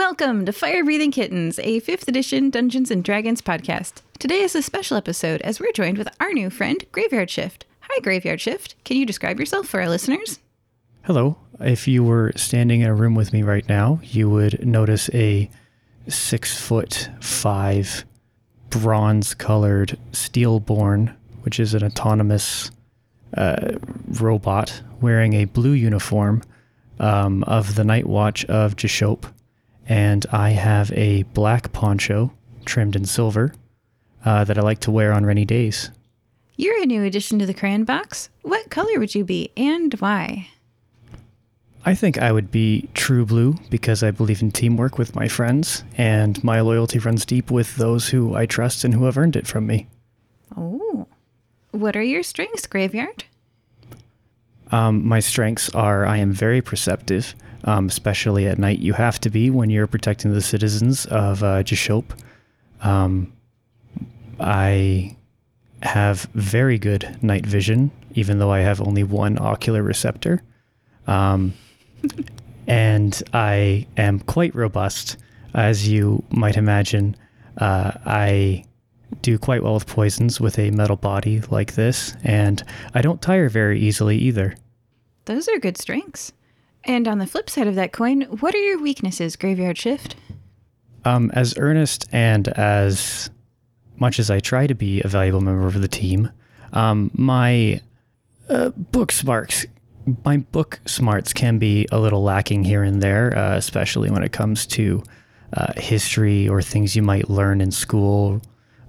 Welcome to Fire Breathing Kittens, a 5th edition Dungeons and Dragons podcast. Today is a special episode as we're joined with our new friend, Graveyard Shift. Hi, Graveyard Shift. Can you describe yourself for our listeners? Hello. If you were standing in a room with me right now, you would notice a six foot five bronze colored steelborn, which is an autonomous uh, robot wearing a blue uniform um, of the Night Watch of Jashope. And I have a black poncho trimmed in silver uh, that I like to wear on rainy days. You're a new addition to the Crayon Box. What color would you be and why? I think I would be true blue because I believe in teamwork with my friends, and my loyalty runs deep with those who I trust and who have earned it from me. Oh. What are your strengths, Graveyard? Um, my strengths are I am very perceptive, um, especially at night. You have to be when you're protecting the citizens of uh, Jashope. Um, I have very good night vision, even though I have only one ocular receptor. Um, and I am quite robust, as you might imagine. Uh, I do quite well with poisons with a metal body like this, and I don't tire very easily either. Those are good strengths. And on the flip side of that coin, what are your weaknesses, Graveyard Shift? Um, as earnest and as much as I try to be a valuable member of the team, um, my uh, book smarts, my book smarts can be a little lacking here and there, uh, especially when it comes to uh, history or things you might learn in school.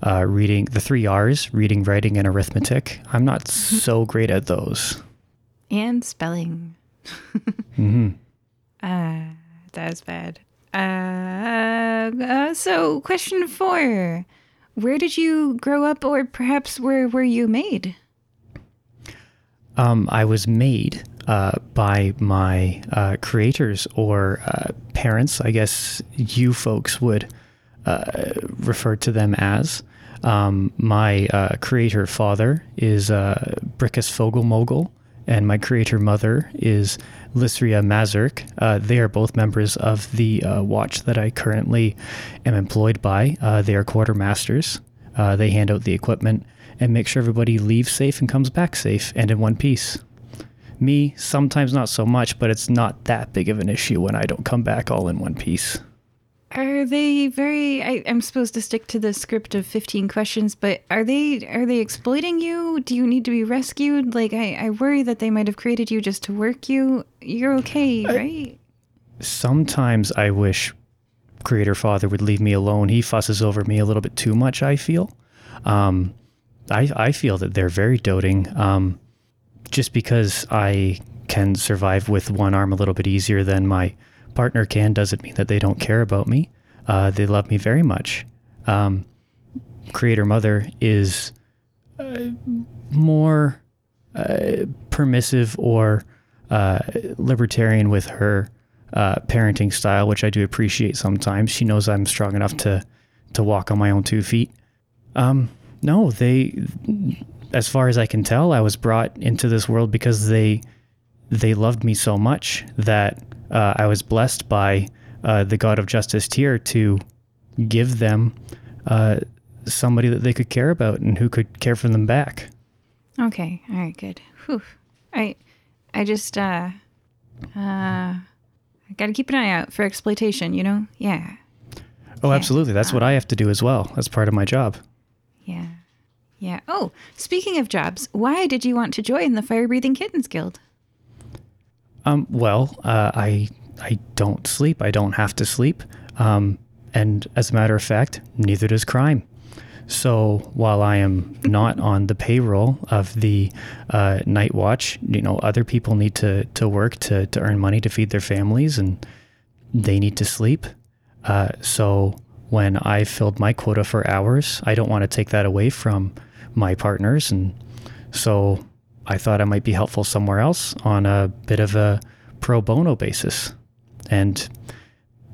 Uh, reading the three R's, reading, writing, and arithmetic. I'm not so great at those. And spelling. Hmm Uh, that was bad. Uh, uh, so, question four. Where did you grow up, or perhaps where were you made? Um, I was made uh, by my uh, creators or uh, parents, I guess you folks would uh, refer to them as. Um, my uh, creator father is uh, Brickus Fogelmogel, and my creator mother is Lysria Mazurk. Uh, they are both members of the uh, watch that I currently am employed by. Uh, they are quartermasters. Uh, they hand out the equipment and make sure everybody leaves safe and comes back safe and in one piece. Me, sometimes not so much, but it's not that big of an issue when I don't come back all in one piece. Are they very? I, I'm supposed to stick to the script of 15 questions, but are they are they exploiting you? Do you need to be rescued? Like I, I worry that they might have created you just to work you. You're okay, right? Sometimes I wish Creator Father would leave me alone. He fusses over me a little bit too much, I feel. Um, I, I feel that they're very doting. Um, just because I can survive with one arm a little bit easier than my partner can doesn't mean that they don't care about me. Uh, they love me very much. Um, Creator Mother is uh, more uh, permissive or uh, libertarian with her uh, parenting style, which I do appreciate sometimes. She knows I'm strong enough to to walk on my own two feet. Um, no, they, as far as I can tell, I was brought into this world because they they loved me so much that uh, I was blessed by uh, the God of Justice Tyr to give them uh, somebody that they could care about and who could care for them back. Okay, all right, good. Whew. I, I just uh, uh, I gotta keep an eye out for exploitation. You know? Yeah, Oh, Yeah. absolutely. That's what I have to do as well. That's part of my job. yeah, yeah. Oh, speaking of jobs, why did you want to join the Fire Breathing Kittens Guild? Um, well, uh, I I don't sleep. I don't have to sleep. Um, and as a matter of fact, neither does crime. So while I am not on the payroll of the uh, Night Watch, you know, other people need to to work to to earn money to feed their families, and they need to sleep. Uh, so when I filled my quota for hours, I don't want to take that away from my partners, and so I thought I might be helpful somewhere else on a bit of a pro bono basis. And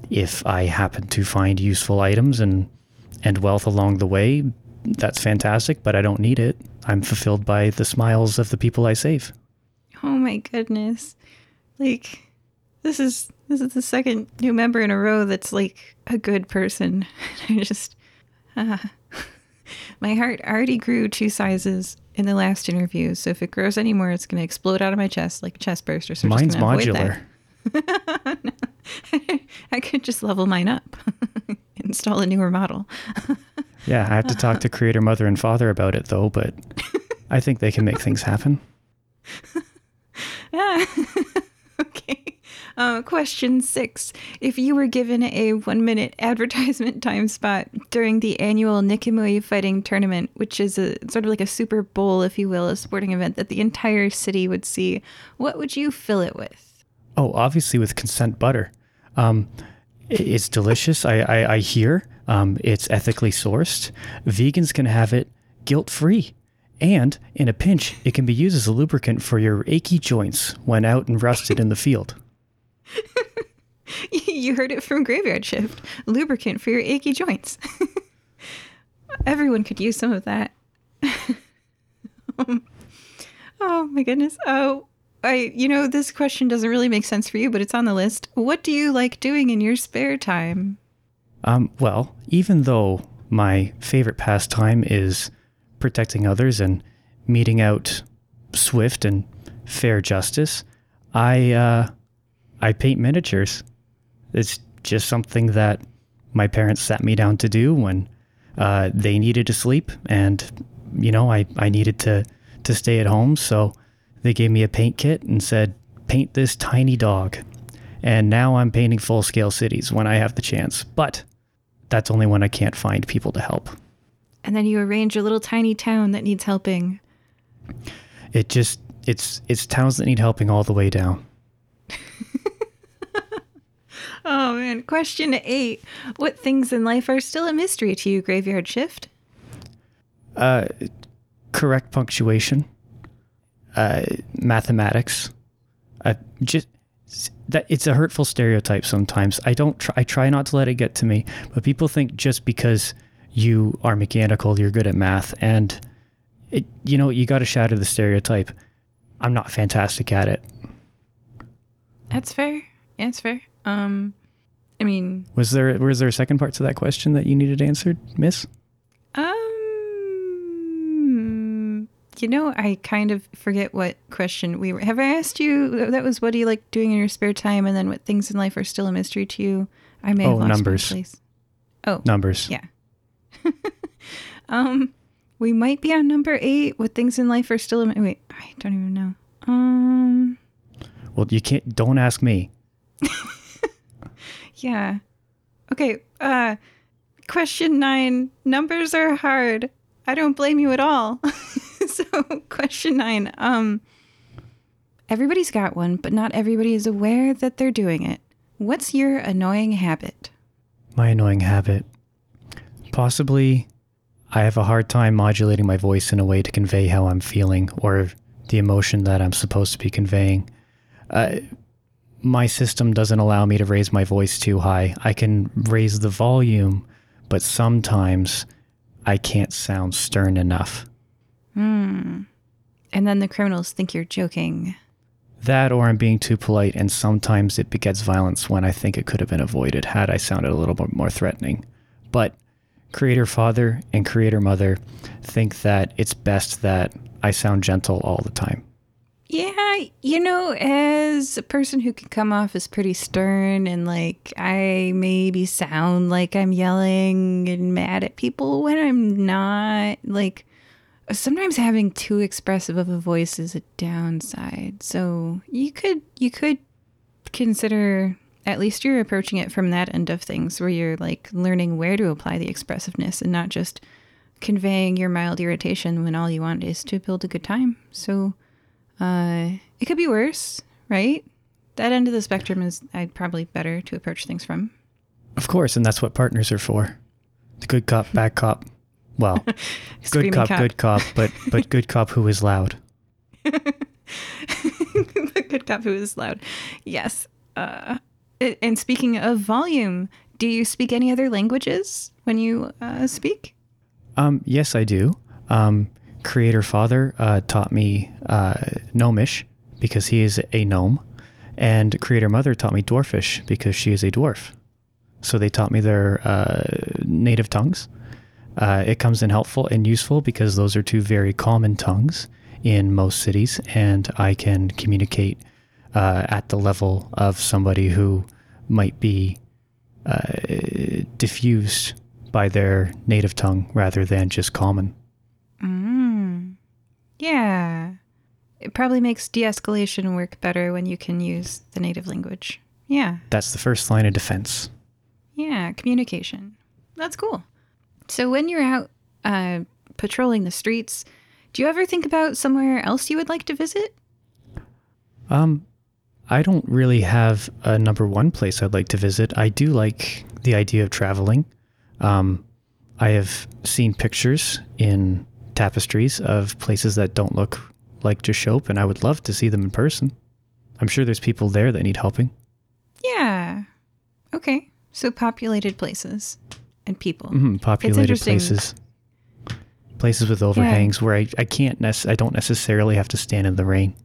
if I happen to find useful items and and wealth along the way, that's fantastic, but I don't need it. I'm fulfilled by the smiles of the people I save. Oh my goodness. Like this is This is the second new member in a row that's like a good person. I just, uh, my heart already grew two sizes in the last interview. So if it grows anymore, it's going to explode out of my chest like a chest burster. So we're Mine's just gonna avoid modular. I could just level mine up, install a newer model. Yeah, I have to talk to creator mother and father about it though, but I think they can make things happen. Ah, okay. Uh, question six. If you were given a one minute advertisement time spot during the annual Nikimui Fighting Tournament, which is a sort of like a Super Bowl, if you will, a sporting event that the entire city would see, what would you fill it with? Oh, obviously with consent butter. Um, it's delicious. I, I, I hear um, it's ethically sourced. Vegans can have it guilt free. And in a pinch, it can be used as a lubricant for your achy joints when out and rusted in the field. you heard it from Graveyard Shift lubricant for your achy joints. Everyone could use some of that. oh my goodness. Oh, I you know this question doesn't really make sense for you, but it's on the list. What do you like doing in your spare time? Um, well, even though my favorite pastime is protecting others and meting out swift and fair justice, I uh, I paint miniatures. It's just something that my parents sat me down to do when uh, they needed to sleep, and you know I, I needed to to stay at home, so they gave me a paint kit and said, "Paint this tiny dog." And now I'm painting full scale cities when I have the chance, but that's only when I can't find people to help. And then you arrange a little tiny town that needs helping. It just it's it's towns that need helping all the way down. Oh man. Question eight. What things in life are still a mystery to you, Graveyard Shift? Uh, correct punctuation, uh, mathematics, uh, just that it's a hurtful stereotype sometimes. I don't try, I try not to let it get to me, but people think just because you are mechanical, you're good at math, and it, you know you got to shatter the stereotype. I'm not fantastic at it. That's fair. Yeah, that's fair. Um, I mean, Was there was there a second part to that question that you needed answered, Miss? um, you know, I kind of forget what question we were. Have I asked you? That was what do you like doing in your spare time, and then what things in life are still a mystery to you? I may have Oh, lost my numbers. place. Oh, Numbers. Yeah. um, we might be on number eight. What things in life are still? A, wait, I don't even know. Um, Well, you can't. Don't ask me. yeah. Okay. Uh, question nine. Numbers are hard. I don't blame you at all. so, question nine. Um, everybody's got one, but not everybody is aware that they're doing it. What's your annoying habit? My annoying habit. Possibly, I have a hard time modulating my voice in a way to convey how I'm feeling or the emotion that I'm supposed to be conveying. Uh, my system doesn't allow me to raise my voice too high. I can raise the volume, but sometimes I can't sound stern enough. Hmm. And then the criminals think you're joking. That or I'm being too polite, and sometimes it begets violence when I think it could have been avoided had I sounded a little bit more threatening. But Creator Father and Creator Mother think that it's best that I sound gentle all the time. Yeah, you know, as a person who can come off as pretty stern and like I maybe sound like I'm yelling and mad at people when I'm not, like sometimes having too expressive of a voice is a downside. So you could you could consider at least you're approaching it from that end of things where you're like learning where to apply the expressiveness and not just conveying your mild irritation when all you want is to build a good time. So uh, it could be worse, right? That end of the spectrum is I'd probably better to approach things from. Of course, and that's what partners are for. The good cop, bad cop. Well, good cop, cop. good cop, but but good cop who is loud. the good cop who is loud. Yes. Uh, and speaking of volume, do you speak any other languages when you uh, speak? Um, yes, I do. Um, Creator Father uh, taught me uh, Gnomish because he is a gnome, And Creator Mother taught me Dwarfish because she is a dwarf. So they taught me their uh, native tongues. Uh, it comes in helpful and useful because those are two very common tongues in most cities, and I can communicate uh, at the level of somebody who might be uh, diffused by their native tongue rather than just common. Yeah. It probably makes de escalation work better when you can use the native language. Yeah. That's the first line of defense. Yeah, communication. That's cool. So when you're out uh, patrolling the streets, do you ever think about somewhere else you would like to visit? Um, I don't really have a number one place I'd like to visit. I do like the idea of traveling. Um, I have seen pictures in tapestries of places that don't look like Jashope, and I would love to see them in person. I'm sure there's people there that need helping. Yeah. Okay. So populated places and people. hmm populated places. Places with overhangs where I, I can't nec- I don't necessarily have to stand in the rain.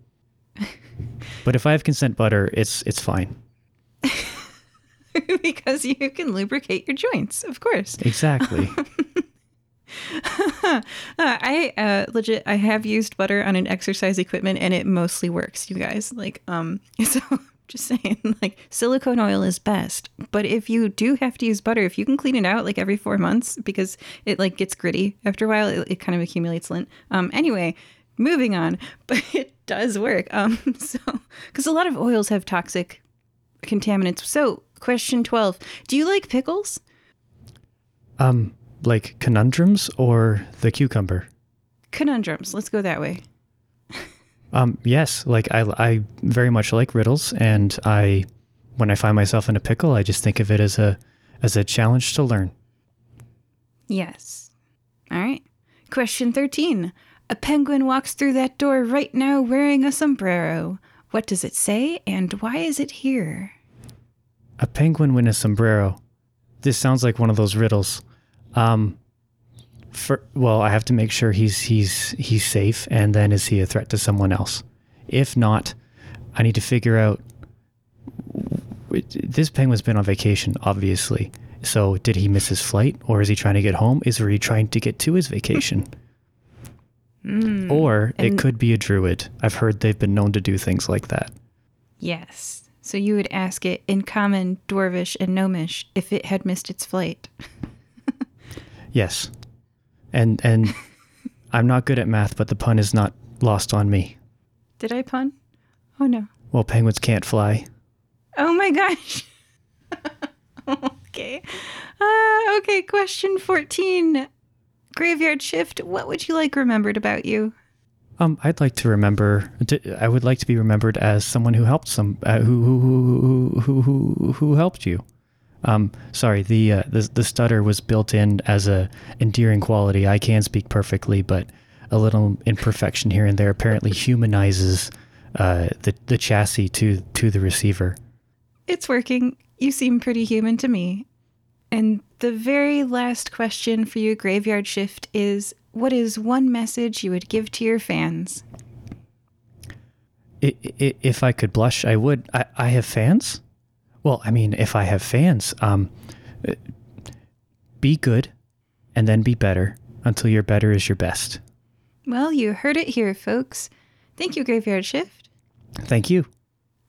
but if I have consent butter, it's it's fine. because you can lubricate your joints, of course. Exactly. Uh, I uh, legit I have used butter on an exercise equipment and it mostly works, you guys. Like um so just saying like silicone oil is best, but if you do have to use butter, if you can clean it out like every 4 months because it like gets gritty after a while, it, it kind of accumulates lint. Um anyway, moving on, but it does work. Um so cuz a lot of oils have toxic contaminants. So, question 12, do you like pickles? um, like conundrums or the cucumber? Conundrums. Let's go that way. Um, yes, like I, I very much like riddles, and I, when I find myself in a pickle, I just think of it as a, as a challenge to learn. Yes. All right. Question 13. A penguin walks through that door right now wearing a sombrero. What does it say and why is it here? A penguin with a sombrero. This sounds like one of those riddles. Um, for well, I have to make sure he's he's he's safe, and then is he a threat to someone else? If not, I need to figure out. This penguin's been on vacation, obviously. So, did he miss his flight, or is he trying to get home? Is he trying to get to his vacation? Or it could be a druid. I've heard they've been known to do things like that. Yes. So you would ask it in common, dwarvish, and gnomish if it had missed its flight. Yes. And and I'm not good at math, but the pun is not lost on me. Did I pun? Oh no. Well, penguins can't fly. Oh my gosh. okay. Uh, okay, question 14. Graveyard shift. What would you like remembered about you? Um, I'd like to remember. I would like to be remembered as someone who helped some, uh, who, who who who who who helped you. Um, sorry, the, uh, the the stutter was built in as a endearing quality. I can speak perfectly, but a little imperfection here and there apparently humanizes uh, the the chassis to to the receiver. It's working. You seem pretty human to me. And the very last question for you, Graveyard Shift, is what is one message you would give to your fans? I, I, if I could blush, I would. I, I have fans. Well, I mean, if I have fans, um, be good, and then be better until your better is your best. Well, you heard it here, folks. Thank you, Graveyard Shift. Thank you.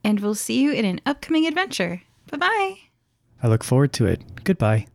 And we'll see you in an upcoming adventure. Bye bye. I look forward to it. Goodbye.